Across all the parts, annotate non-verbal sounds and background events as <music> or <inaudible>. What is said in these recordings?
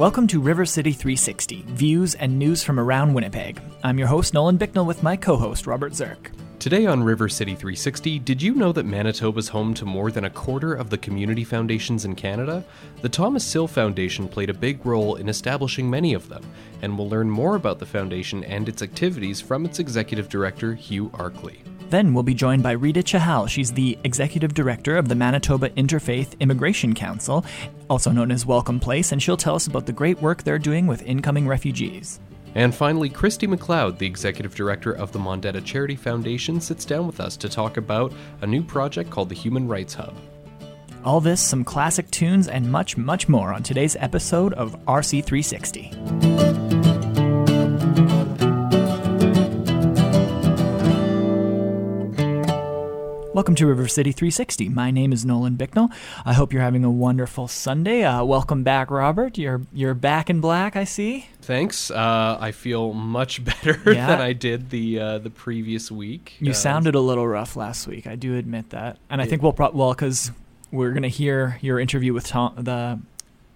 Welcome to River City 360, views and news from around Winnipeg. I'm your host, Nolan Bicknell, with my co host, Robert Zirk. Today on River City 360, did you know that Manitoba's home to more than a quarter of the community foundations in Canada? The Thomas Sill Foundation played a big role in establishing many of them, and we'll learn more about the foundation and its activities from its executive director, Hugh Arklie. Then we'll be joined by Rita Chahal. She's the executive director of the Manitoba Interfaith Immigration Council, also known as Welcome Place, and she'll tell us about the great work they're doing with incoming refugees. And finally, Christie McLeod, the executive director of the Mondetta Charity Foundation, sits down with us to talk about a new project called the Human Rights Hub. All this, some classic tunes, and much, much more on today's episode of RC360. Welcome to River City 360. My name is Nolan Bicknell. I hope you're having a wonderful Sunday. Uh, welcome back, Robert. You're you're back in black. I see. Thanks. Uh, I feel much <laughs> better Yeah. than I did the uh, the previous week. You Uh, sounded a little rough last week. I do admit that, and I think we'll pro- well because we're gonna hear your interview with Tom the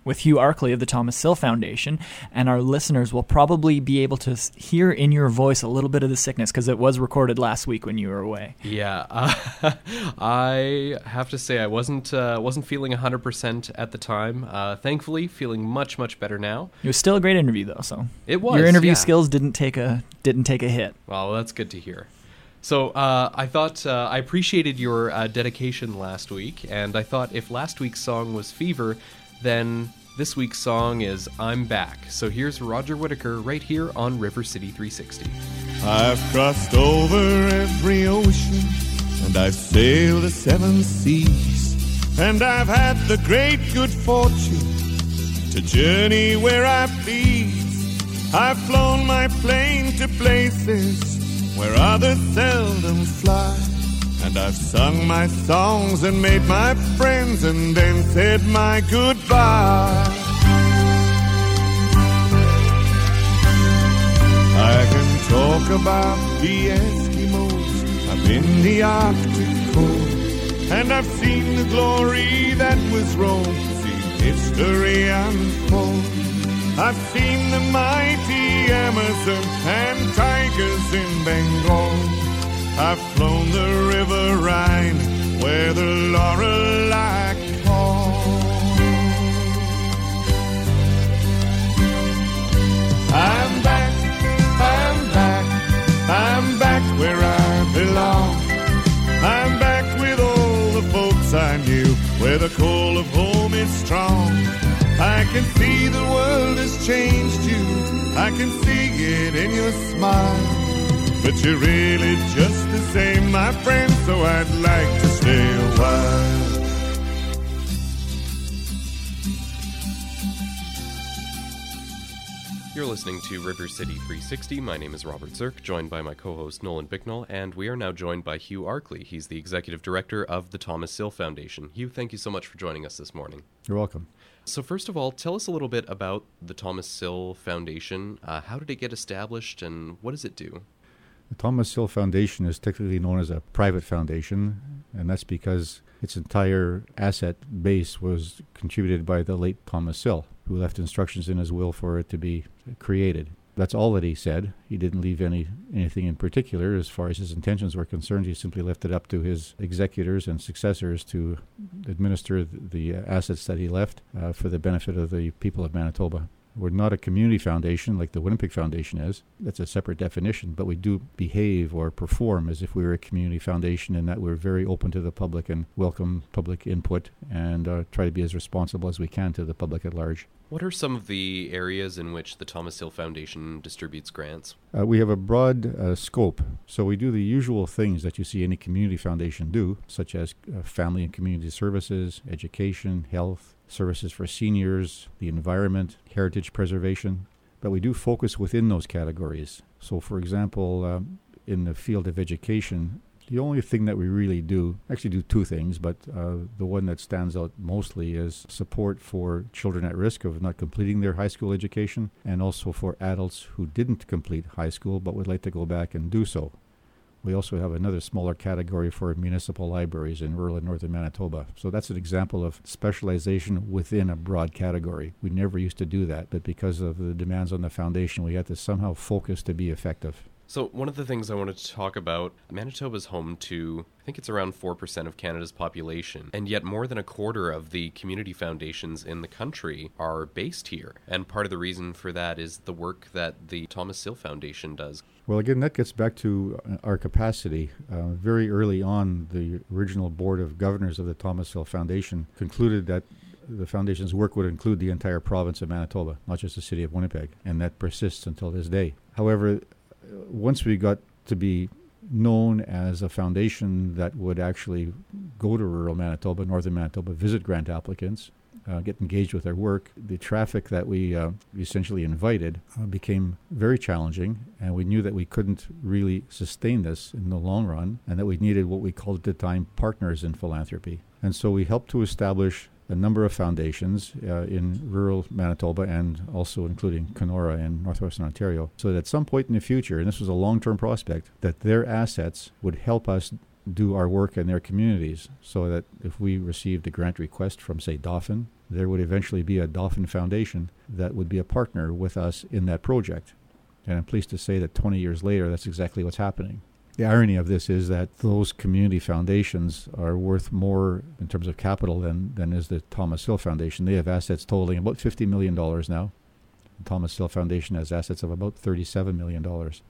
with Hugh Arklie of the Thomas Sill Foundation, and our listeners will probably be able to hear in your voice a little bit of the sickness because it was recorded last week when you were away. Yeah, uh, <laughs> I have to say I wasn't uh, wasn't feeling hundred percent at the time. Uh, thankfully, feeling much much better now. It was still a great interview though, so It was your interview yeah. skills didn't take a didn't take a hit. Well, that's good to hear. So uh, I thought uh, I appreciated your uh, dedication last week, and I thought if last week's song was Fever, then this week's song is I'm Back. So here's Roger Whittaker right here on River City 360. I've crossed over every ocean and I've sailed the seven seas and I've had the great good fortune to journey where I please. I've flown my plane to places where others seldom fly. And I've sung my songs and made my friends and then said my goodbye. I can talk about the Eskimos. I've been the Arctic cold. And I've seen the glory that was Rome. Seen history unfold. I've seen the mighty Amazon and tigers in Bengal. I've flown the river Rhine where the Lorelei where the call of home is strong. I can see the world has changed you, I can see it in your smile. But you're really just the same, my friend, so I'd like to stay a while. You're listening to River City 360. My name is Robert Zirk, joined by my co host Nolan Bicknell, and we are now joined by Hugh Arklie. He's the executive director of the Thomas Sill Foundation. Hugh, thank you so much for joining us this morning. You're welcome. So, first of all, tell us a little bit about the Thomas Sill Foundation. Uh, how did it get established, and what does it do? The Thomas Sill Foundation is technically known as a private foundation, and that's because its entire asset base was contributed by the late Thomas Sill, who left instructions in his will for it to be created. That's all that he said. He didn't leave any anything in particular as far as his intentions were concerned. He simply left it up to his executors and successors to administer the assets that he left uh, for the benefit of the people of Manitoba. We're not a community foundation like the Winnipeg Foundation is. That's a separate definition, but we do behave or perform as if we were a community foundation in that we're very open to the public and welcome public input and uh, try to be as responsible as we can to the public at large. What are some of the areas in which the Thomas Sill Foundation distributes grants? Uh, we have a broad uh, scope, so we do the usual things that you see any community foundation do, such as uh, family and community services, education, health, services for seniors, the environment, heritage preservation. But we do focus within those categories. So, for example, um, in the field of education, the only thing that we really do, actually do two things, but uh, the one that stands out mostly is support for children at risk of not completing their high school education and also for adults who didn't complete high school but would like to go back and do so. We also have another smaller category for municipal libraries in rural and northern Manitoba. So that's an example of specialization within a broad category. We never used to do that, but because of the demands on the foundation, we had to somehow focus to be effective. So, one of the things I wanted to talk about Manitoba is home to, I think it's around 4% of Canada's population, and yet more than a quarter of the community foundations in the country are based here. And part of the reason for that is the work that the Thomas Sill Foundation does. Well, again, that gets back to uh, our capacity. Uh, very early on, the original board of governors of the Thomas Sill Foundation concluded that the foundation's work would include the entire province of Manitoba, not just the city of Winnipeg, and that persists until this day. However, once we got to be known as a foundation that would actually go to rural Manitoba, northern Manitoba, visit grant applicants, uh, get engaged with our work, the traffic that we uh, essentially invited uh, became very challenging, and we knew that we couldn't really sustain this in the long run, and that we needed what we called at the time partners in philanthropy. And so we helped to establish a number of foundations uh, in rural Manitoba and also including Kenora in northwestern Ontario, so that at some point in the future, and this was a long term prospect, that their assets would help us do our work in their communities so that if we received a grant request from, say, Dauphin, there would eventually be a Dauphin Foundation that would be a partner with us in that project. And I'm pleased to say that 20 years later, that's exactly what's happening. The irony of this is that those community foundations are worth more in terms of capital than, than is the Thomas Sill Foundation. They have assets totaling about $50 million now. The Thomas Sill Foundation has assets of about $37 million.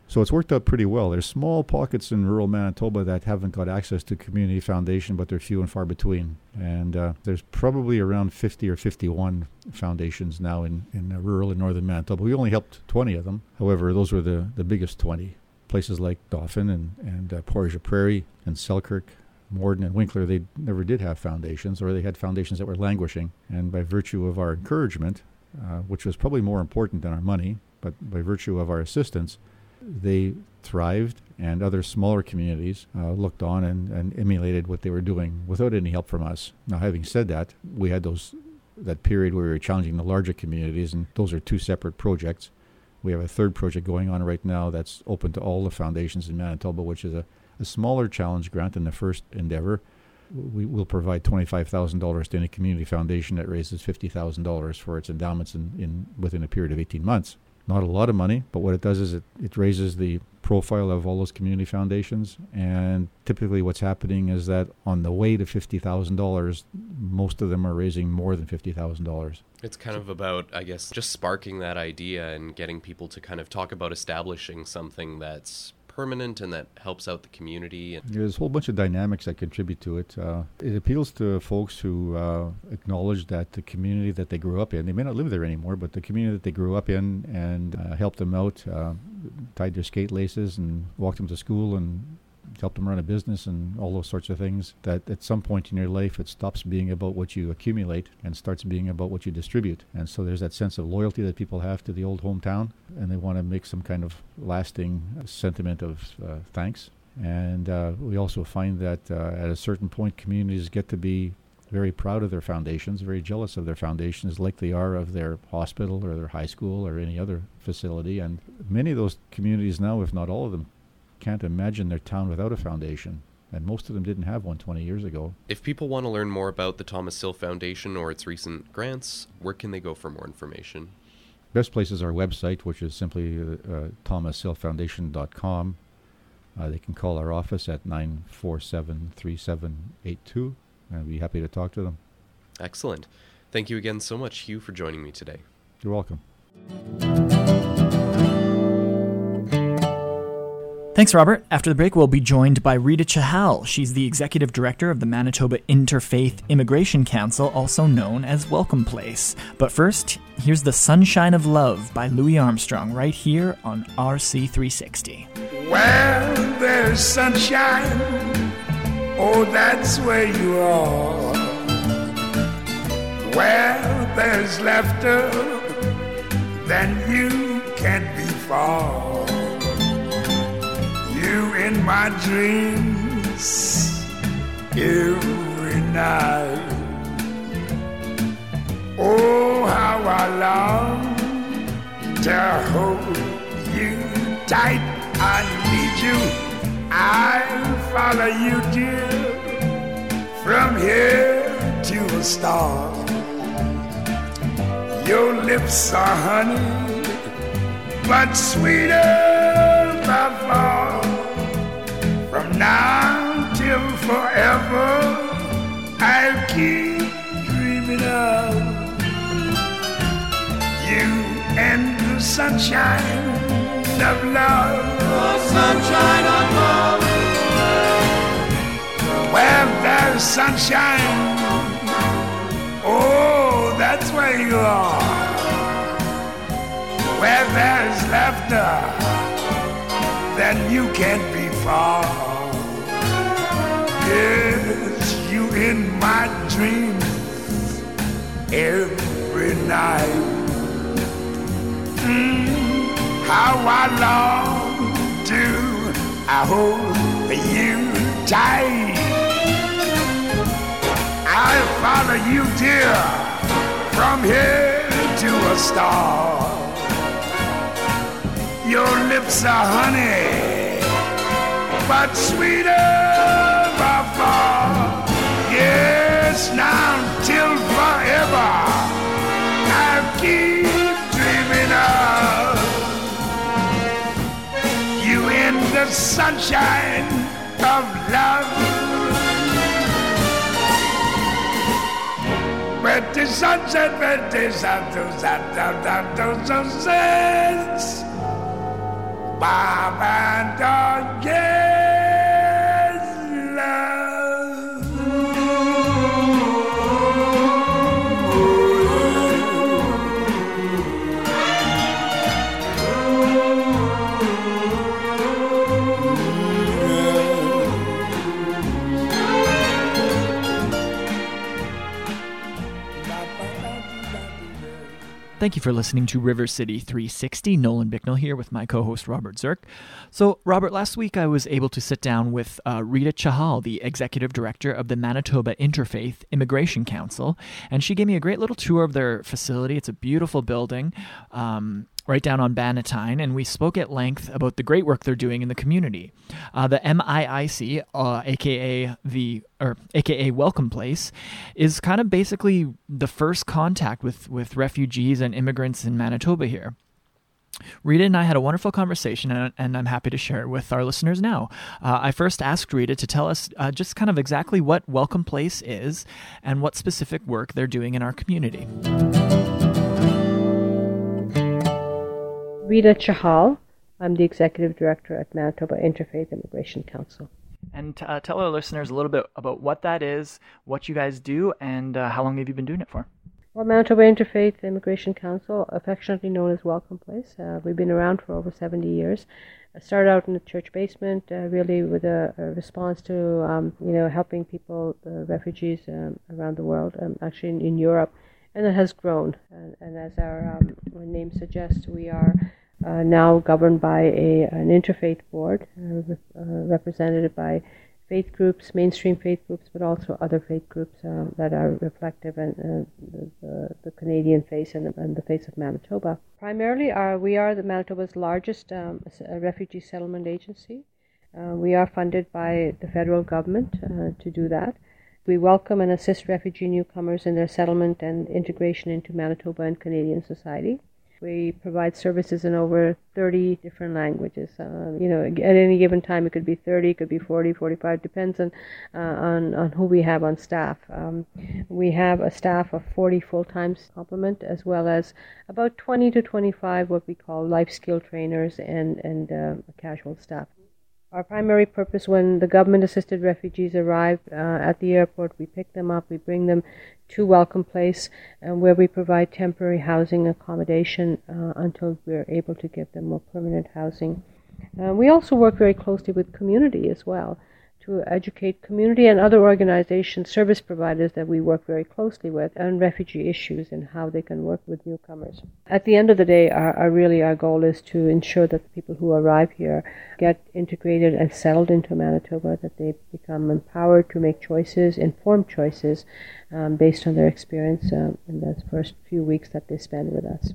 So it's worked out pretty well. There's small pockets in rural Manitoba that haven't got access to community foundation, but they're few and far between. And uh, there's probably around 50 or 51 foundations now in, in rural and northern Manitoba. We only helped 20 of them. However, those were the, the biggest 20 places like Dauphin and, and uh, Portage Prairie and Selkirk, Morden and Winkler, they never did have foundations, or they had foundations that were languishing. And by virtue of our encouragement, uh, which was probably more important than our money, but by virtue of our assistance, they thrived, and other smaller communities uh, looked on and, and emulated what they were doing without any help from us. Now, having said that, we had those that period where we were challenging the larger communities, and those are two separate projects. We have a third project going on right now that's open to all the foundations in Manitoba, which is a, a smaller challenge grant than the first endeavor. We will provide $25,000 to any community foundation that raises $50,000 for its endowments in, in within a period of 18 months. Not a lot of money, but what it does is it, it raises the profile of all those community foundations. And typically, what's happening is that on the way to $50,000, most of them are raising more than $50,000. It's kind of about, I guess, just sparking that idea and getting people to kind of talk about establishing something that's permanent and that helps out the community. There's a whole bunch of dynamics that contribute to it. Uh, it appeals to folks who uh, acknowledge that the community that they grew up in, they may not live there anymore, but the community that they grew up in and uh, helped them out, uh, tied their skate laces and walked them to school and helped them run a business and all those sorts of things that at some point in your life it stops being about what you accumulate and starts being about what you distribute and so there's that sense of loyalty that people have to the old hometown and they want to make some kind of lasting sentiment of uh, thanks and uh, we also find that uh, at a certain point communities get to be very proud of their foundations, very jealous of their foundations, like they are of their hospital or their high school or any other facility. And many of those communities now, if not all of them, can't imagine their town without a foundation. And most of them didn't have one 20 years ago. If people want to learn more about the Thomas Sill Foundation or its recent grants, where can they go for more information? Best place is our website, which is simply uh, thomassillfoundation.com. Uh, they can call our office at 947 3782, and I'd be happy to talk to them. Excellent. Thank you again so much, Hugh, for joining me today. You're welcome. Thanks, Robert. After the break, we'll be joined by Rita Chahal. She's the executive director of the Manitoba Interfaith Immigration Council, also known as Welcome Place. But first, here's The Sunshine of Love by Louis Armstrong right here on RC360. Well, there's sunshine. Oh, that's where you are. Well, there's laughter. Then you can't be far you in my dreams every night. Oh, how I long to hold you tight. I need you, I'll follow you, dear, from here to a star. Your lips are honey, but sweeter by far. Now till forever, I'll keep dreaming of you and the sunshine of love. The sunshine of love. Where there's sunshine, oh, that's where you are. Where there's laughter, then you can't be far. You in my dreams every night. Mm, how I long to I hold you tight. I'll follow you, dear, from here to a star. Your lips are honey, but sweeter. Yes, now till forever, I'll keep dreaming of you in the sunshine of love. Sunset, pretty sunset, sunset, sunset, sunset. Bob and dog, yes, Thank you for listening to River City 360. Nolan Bicknell here with my co host Robert Zirk. So, Robert, last week I was able to sit down with uh, Rita Chahal, the executive director of the Manitoba Interfaith Immigration Council, and she gave me a great little tour of their facility. It's a beautiful building. Um, right down on Bannatyne, and we spoke at length about the great work they're doing in the community. Uh, the MIIC, uh, aka the or aka Welcome Place, is kind of basically the first contact with with refugees and immigrants in Manitoba here. Rita and I had a wonderful conversation, and, and I'm happy to share it with our listeners now. Uh, I first asked Rita to tell us uh, just kind of exactly what Welcome Place is and what specific work they're doing in our community. Rita Chahal. I'm the executive director at Manitoba Interfaith Immigration Council. And uh, tell our listeners a little bit about what that is, what you guys do, and uh, how long have you been doing it for? Well, Manitoba Interfaith Immigration Council, affectionately known as Welcome Place, uh, we've been around for over 70 years. I started out in the church basement, uh, really with a, a response to, um, you know, helping people, refugees um, around the world, um, actually in, in Europe and it has grown. And, and as our um, name suggests, we are uh, now governed by a, an interfaith board, uh, uh, represented by faith groups, mainstream faith groups, but also other faith groups uh, that are reflective in uh, the, the, Canadian face and the, and the, face of Manitoba. Primarily, our, we are the Manitoba's largest um, refugee settlement agency. We are funded by the federal government to do that. We welcome and assist refugee newcomers in their settlement and integration into Manitoba and Canadian society. We provide services in over 30 different languages. Uh, you know, at any given time, it could be 30, it could be 40, 45, depends on uh, on, on who we have on staff. Um, we have a staff of 40 full-time complement, as well as about 20 to 25 what we call life skill trainers and and uh, casual staff. Our primary purpose when the government assisted refugees arrive uh, at the airport, we pick them up, we bring them to Welcome Place, where we provide temporary housing accommodation uh, until we're able to give them more permanent housing. Uh, we also work very closely with community as well to educate community and other organizations, service providers that we work very closely with on refugee issues and how they can work with newcomers. At the end of the day, our, our really our goal is to ensure that the people who arrive here get integrated and settled into Manitoba, that they become empowered to make choices, informed choices, um, based on their experience um, in those first few weeks that they spend with us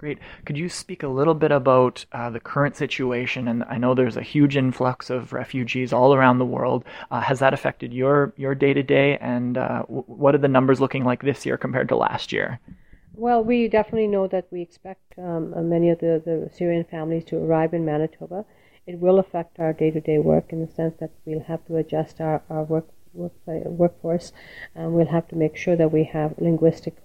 Great. Could you speak a little bit about uh, the current situation? And I know there's a huge influx of refugees all around the world. Uh, has that affected your your day to day? And uh, w- what are the numbers looking like this year compared to last year? Well, we definitely know that we expect um, uh, many of the, the Syrian families to arrive in Manitoba. It will affect our day to day work in the sense that we'll have to adjust our, our work, work workforce and we'll have to make sure that we have linguistic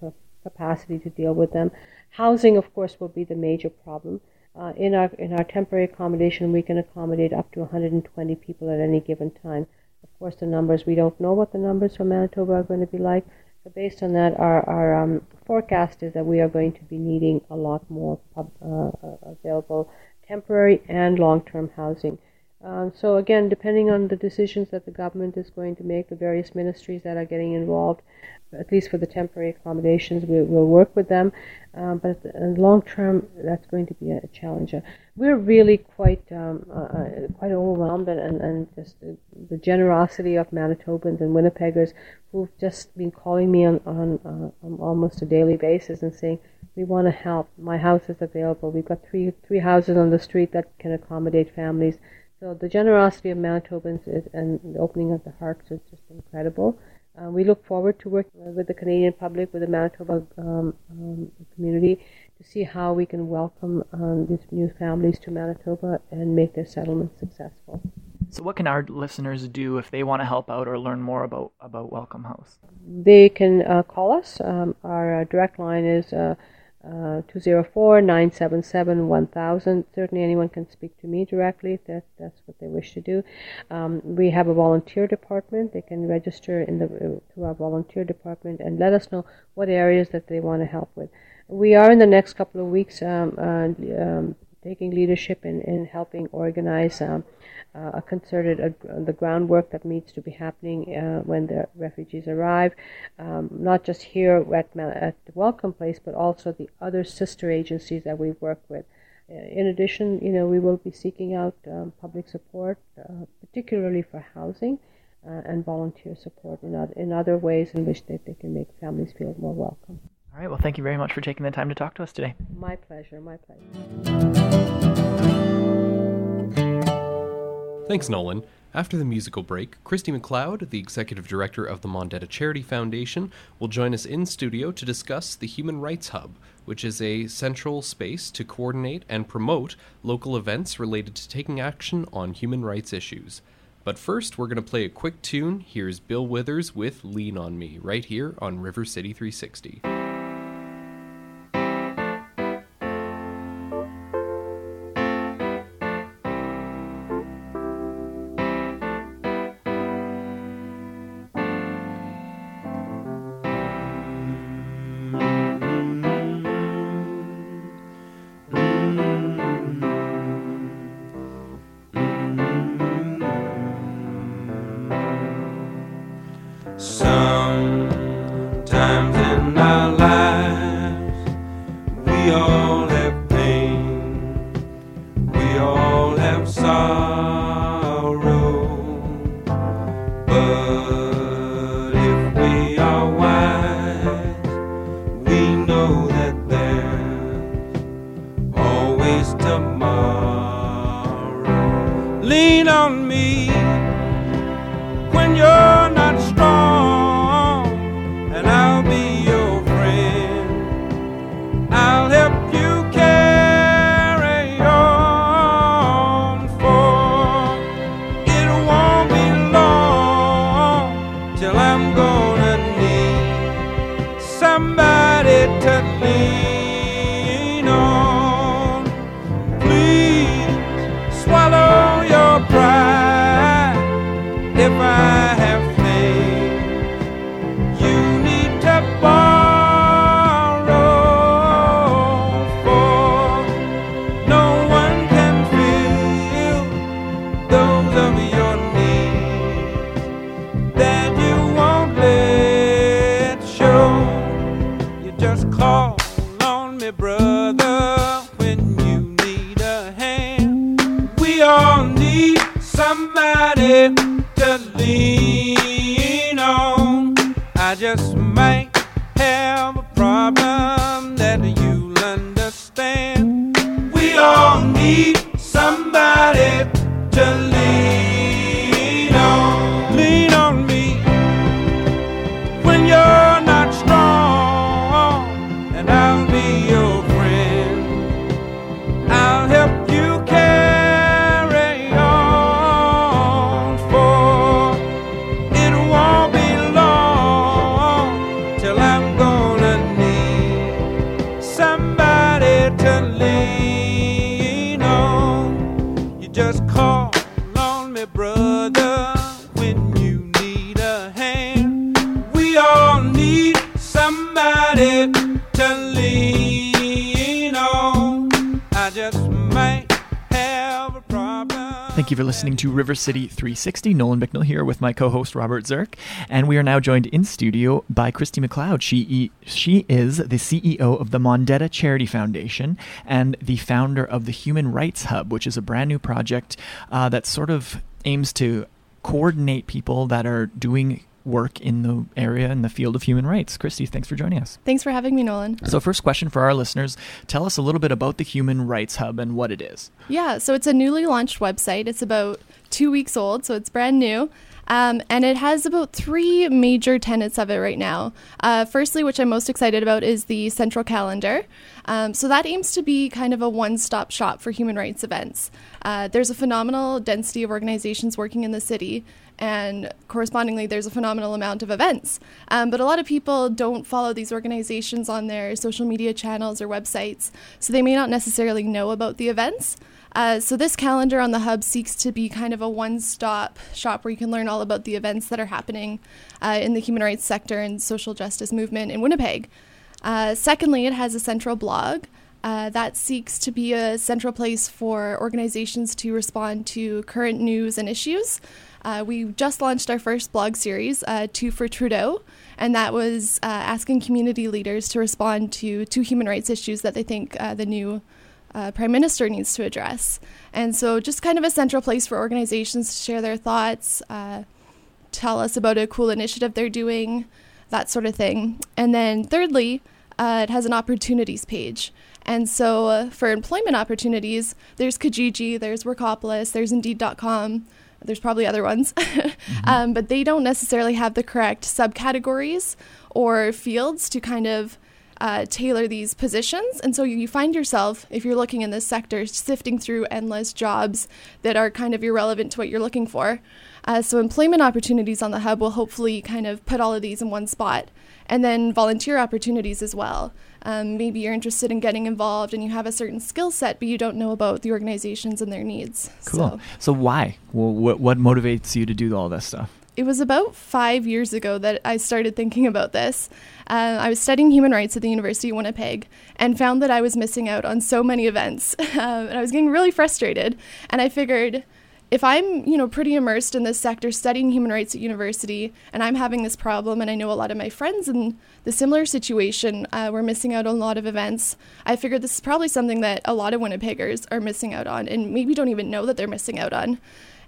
capacity to deal with them. Housing, of course, will be the major problem. Uh, in our in our temporary accommodation, we can accommodate up to 120 people at any given time. Of course, the numbers we don't know what the numbers for Manitoba are going to be like. So based on that, our our um, forecast is that we are going to be needing a lot more pub, uh, available temporary and long-term housing. Um, so again, depending on the decisions that the government is going to make, the various ministries that are getting involved, at least for the temporary accommodations, we, will work with them. Um, but in the long term, that's going to be a, challenge. Uh, we're really quite um, uh, uh, quite overwhelmed, and, and just the, the, generosity of Manitobans and Winnipeggers who've just been calling me on, on, uh, on almost a daily basis and saying, "We want to help. My house is available. We've got three three houses on the street that can accommodate families." So the generosity of Manitobans is, and the opening of the hearts is just incredible. Uh, we look forward to working with the Canadian public, with the Manitoba um, um, community, to see how we can welcome um, these new families to Manitoba and make their settlement successful. So, what can our listeners do if they want to help out or learn more about, about Welcome House? They can uh, call us. Um, our uh, direct line is uh, 204-977-1000. Certainly anyone can speak to me directly if that, that's what they wish to do. Um, we have a volunteer department. They can register in the through our volunteer department and let us know what areas that they want to help with. We are in the next couple of weeks um, uh, um, taking leadership in, in helping organize um, uh, a concerted uh, the groundwork that needs to be happening uh, when the refugees arrive, um, not just here at, at the Welcome Place, but also the other sister agencies that we work with. Uh, in addition, you know, we will be seeking out um, public support, uh, particularly for housing. Uh, and volunteer support in other, in other ways in which they, they can make families feel more welcome. All right. Well, thank you very much for taking the time to talk to us today. My pleasure. My pleasure. Thanks, Nolan. After the musical break, Christie McLeod, the executive director of the Mondetta Charity Foundation, will join us in studio to discuss the Human Rights Hub, which is a central space to coordinate and promote local events related to taking action on human rights issues. But first, we're going to play a quick tune. Here's Bill Withers with Lean on Me, right here on River City 360. Just listening to River City 360. Nolan Bicknell here with my co-host Robert Zirk, and we are now joined in studio by Christie McLeod. She e- she is the CEO of the Mondetta Charity Foundation and the founder of the Human Rights Hub, which is a brand new project uh, that sort of aims to coordinate people that are doing work in the area in the field of human rights. Christie, thanks for joining us. Thanks for having me, Nolan. So, first question for our listeners: Tell us a little bit about the Human Rights Hub and what it is. Yeah, so it's a newly launched website. It's about two weeks old, so it's brand new. Um, and it has about three major tenets of it right now. Uh, firstly, which I'm most excited about, is the central calendar. Um, so that aims to be kind of a one stop shop for human rights events. Uh, there's a phenomenal density of organizations working in the city, and correspondingly, there's a phenomenal amount of events. Um, but a lot of people don't follow these organizations on their social media channels or websites, so they may not necessarily know about the events. Uh, so this calendar on the hub seeks to be kind of a one-stop shop where you can learn all about the events that are happening uh, in the human rights sector and social justice movement in Winnipeg. Uh, secondly, it has a central blog uh, that seeks to be a central place for organizations to respond to current news and issues. Uh, we just launched our first blog series, uh, Two for Trudeau, and that was uh, asking community leaders to respond to two human rights issues that they think uh, the new uh, Prime Minister needs to address. And so, just kind of a central place for organizations to share their thoughts, uh, tell us about a cool initiative they're doing, that sort of thing. And then, thirdly, uh, it has an opportunities page. And so, uh, for employment opportunities, there's Kijiji, there's Workopolis, there's Indeed.com. There's probably other ones, <laughs> um, but they don't necessarily have the correct subcategories or fields to kind of uh, tailor these positions. And so you find yourself, if you're looking in this sector, sifting through endless jobs that are kind of irrelevant to what you're looking for. Uh, so employment opportunities on the hub will hopefully kind of put all of these in one spot. And then volunteer opportunities as well. Um, maybe you're interested in getting involved and you have a certain skill set, but you don't know about the organizations and their needs. Cool. So So, why? Well, what, what motivates you to do all this stuff? it was about five years ago that I started thinking about this. Uh, I was studying human rights at the University of Winnipeg and found that I was missing out on so many events. <laughs> um, and I was getting really frustrated. And I figured if I'm, you know, pretty immersed in this sector studying human rights at university and I'm having this problem and I know a lot of my friends in the similar situation uh, were missing out on a lot of events, I figured this is probably something that a lot of Winnipeggers are missing out on and maybe don't even know that they're missing out on.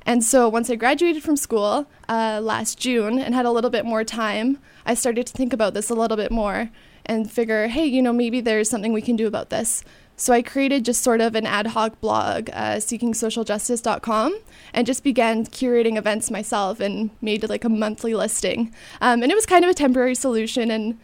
And so once I graduated from school uh, last June and had a little bit more time, I started to think about this a little bit more and figure, hey, you know, maybe there's something we can do about this. So I created just sort of an ad hoc blog, uh, seekingsocialjustice.com, and just began curating events myself and made like a monthly listing. Um, and it was kind of a temporary solution and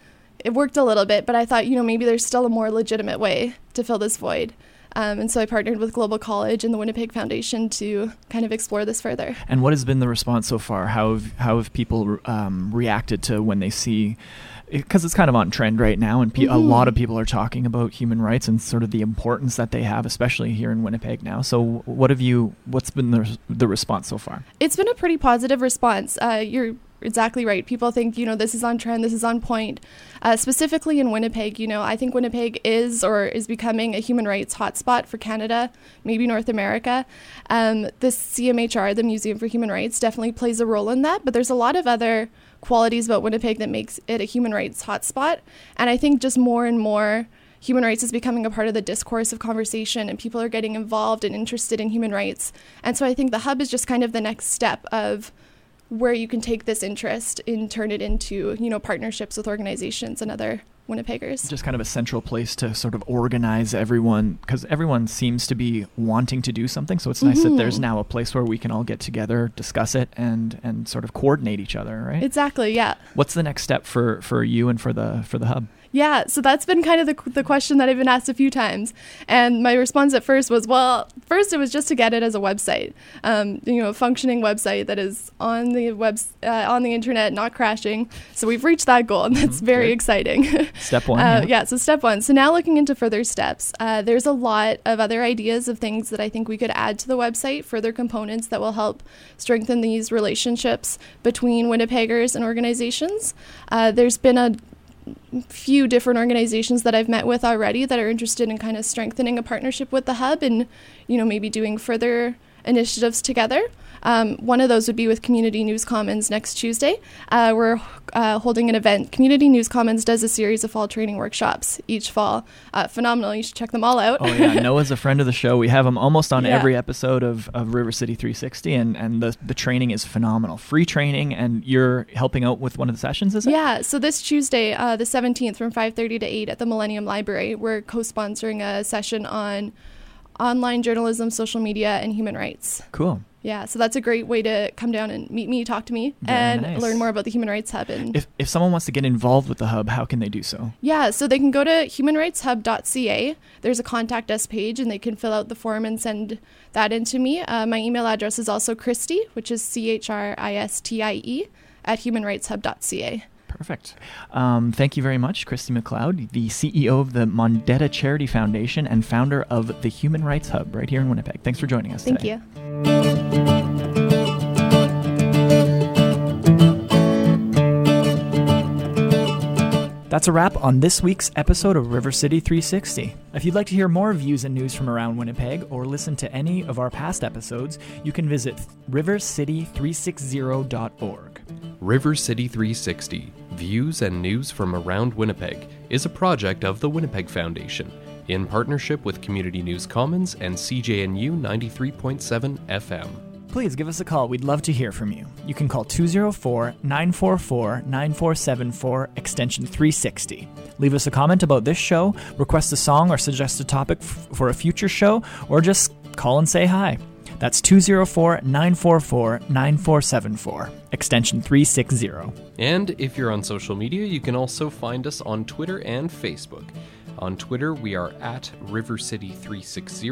it worked a little bit, but I thought, you know, maybe there's still a more legitimate way to fill this void. Um, and so I partnered with Global College and the Winnipeg Foundation to kind of explore this further. And what has been the response so far? How have, how have people um, reacted to when they see? Because it's kind of on trend right now, and pe- a Mhm. lot of people are talking about human rights and sort of the importance that they have, especially here in Winnipeg now. So, what have you? What's been the the response so far? It's been a pretty positive response. Uh, you're exactly right. People think, you know, this is on trend, this is on point. Uh, specifically in Winnipeg, you know, I think Winnipeg is or is becoming a human rights hotspot for Canada, maybe North America. Um, the CMHR, the Museum for Human Rights, definitely plays a role in that, but there's a lot of other qualities about Winnipeg that makes it a human rights hotspot. And I think just more and more human rights is becoming a part of the discourse of conversation and people are getting involved and interested in human rights. And so I think the hub is just kind of the next step of where you can take this interest and turn it into, you know, partnerships with organizations and other Winnipeggers. Just kind of a central place to sort of organize everyone because everyone seems to be wanting to do something. So it's nice that there's Mhm. now a place where we can all get together, discuss it, and and sort of coordinate each other. Right. Exactly, yeah. What's the next step for for you and for the for the hub? Yeah, so that's been kind of the, the question that I've been asked a few times. And my response at first was, well, first it was just to get it as a website, um, you know, a functioning website that is on the web, uh, on the internet, not crashing. So we've reached that goal, and that's very good. exciting. <laughs> Step one. Uh, yeah. yeah, so step one. So now looking into further steps, uh, there's a lot of other ideas of things that I think we could add to the website, further components that will help strengthen these relationships between Winnipeggers and organizations. Uh, there's been a few different organizations that I've met with already that are interested in kind of strengthening a partnership with the hub and, you know, maybe doing further initiatives together. Um, one of those would be with Community News Commons next Tuesday. Uh, we're uh, holding an event. Community News Commons does a series of fall training workshops each fall. Uh, phenomenal. You should check them all out. Oh yeah, <laughs> Noah's a friend of the show. We have him almost on Yeah. every episode of, of River City 360, and, and the the training is phenomenal. Free training, and you're helping out with one of the sessions, is it? Yeah, so this Tuesday, uh, the 17th, from 5:30 to 8 at the Millennium Library, we're co-sponsoring a session on online journalism, social media, and human rights. Cool. Yeah, so that's a great way to come down and meet me, talk to me, Very and nice. learn more about the Human Rights Hub. And If if someone wants to get involved with the hub, how can they do so? yeah, so they can go to humanrightshub.ca. There's a contact us page, and they can fill out the form and send that in to me. Uh, my email address is also Christie, which is C H R I S T I E, at humanrightshub.ca. Perfect. Um, thank you very much, Christie McLeod, the CEO of the Mondetta Charity Foundation and founder of the Human Rights Hub right here in Winnipeg. Thanks for joining us Thank today. you. That's a wrap on this week's episode of River City 360. If you'd like to hear more views and news from around Winnipeg or listen to any of our past episodes, you can visit rivercity360.org. River City 360 Views and News from Around Winnipeg is a project of the Winnipeg Foundation in partnership with Community News Commons and CJNU 93.7 FM. Please give us a call. We'd love to hear from you. You can call 204 944 9474 extension 360. Leave us a comment about this show, request a song, or suggest a topic f- for a future show, or just call and say hi. That's 204 944 9474 extension 360. And if you're on social media, you can also find us on Twitter and Facebook. On Twitter, we are at River City 360,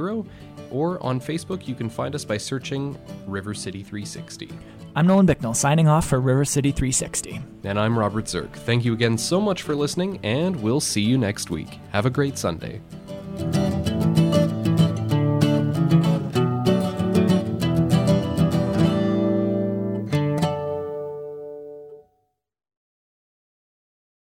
or on Facebook, you can find us by searching River City 360. I'm Nolan Bicknell signing off for River City 360. And I'm Robert Zirk. Thank you again so much for listening, and we'll see you next week. Have a great Sunday.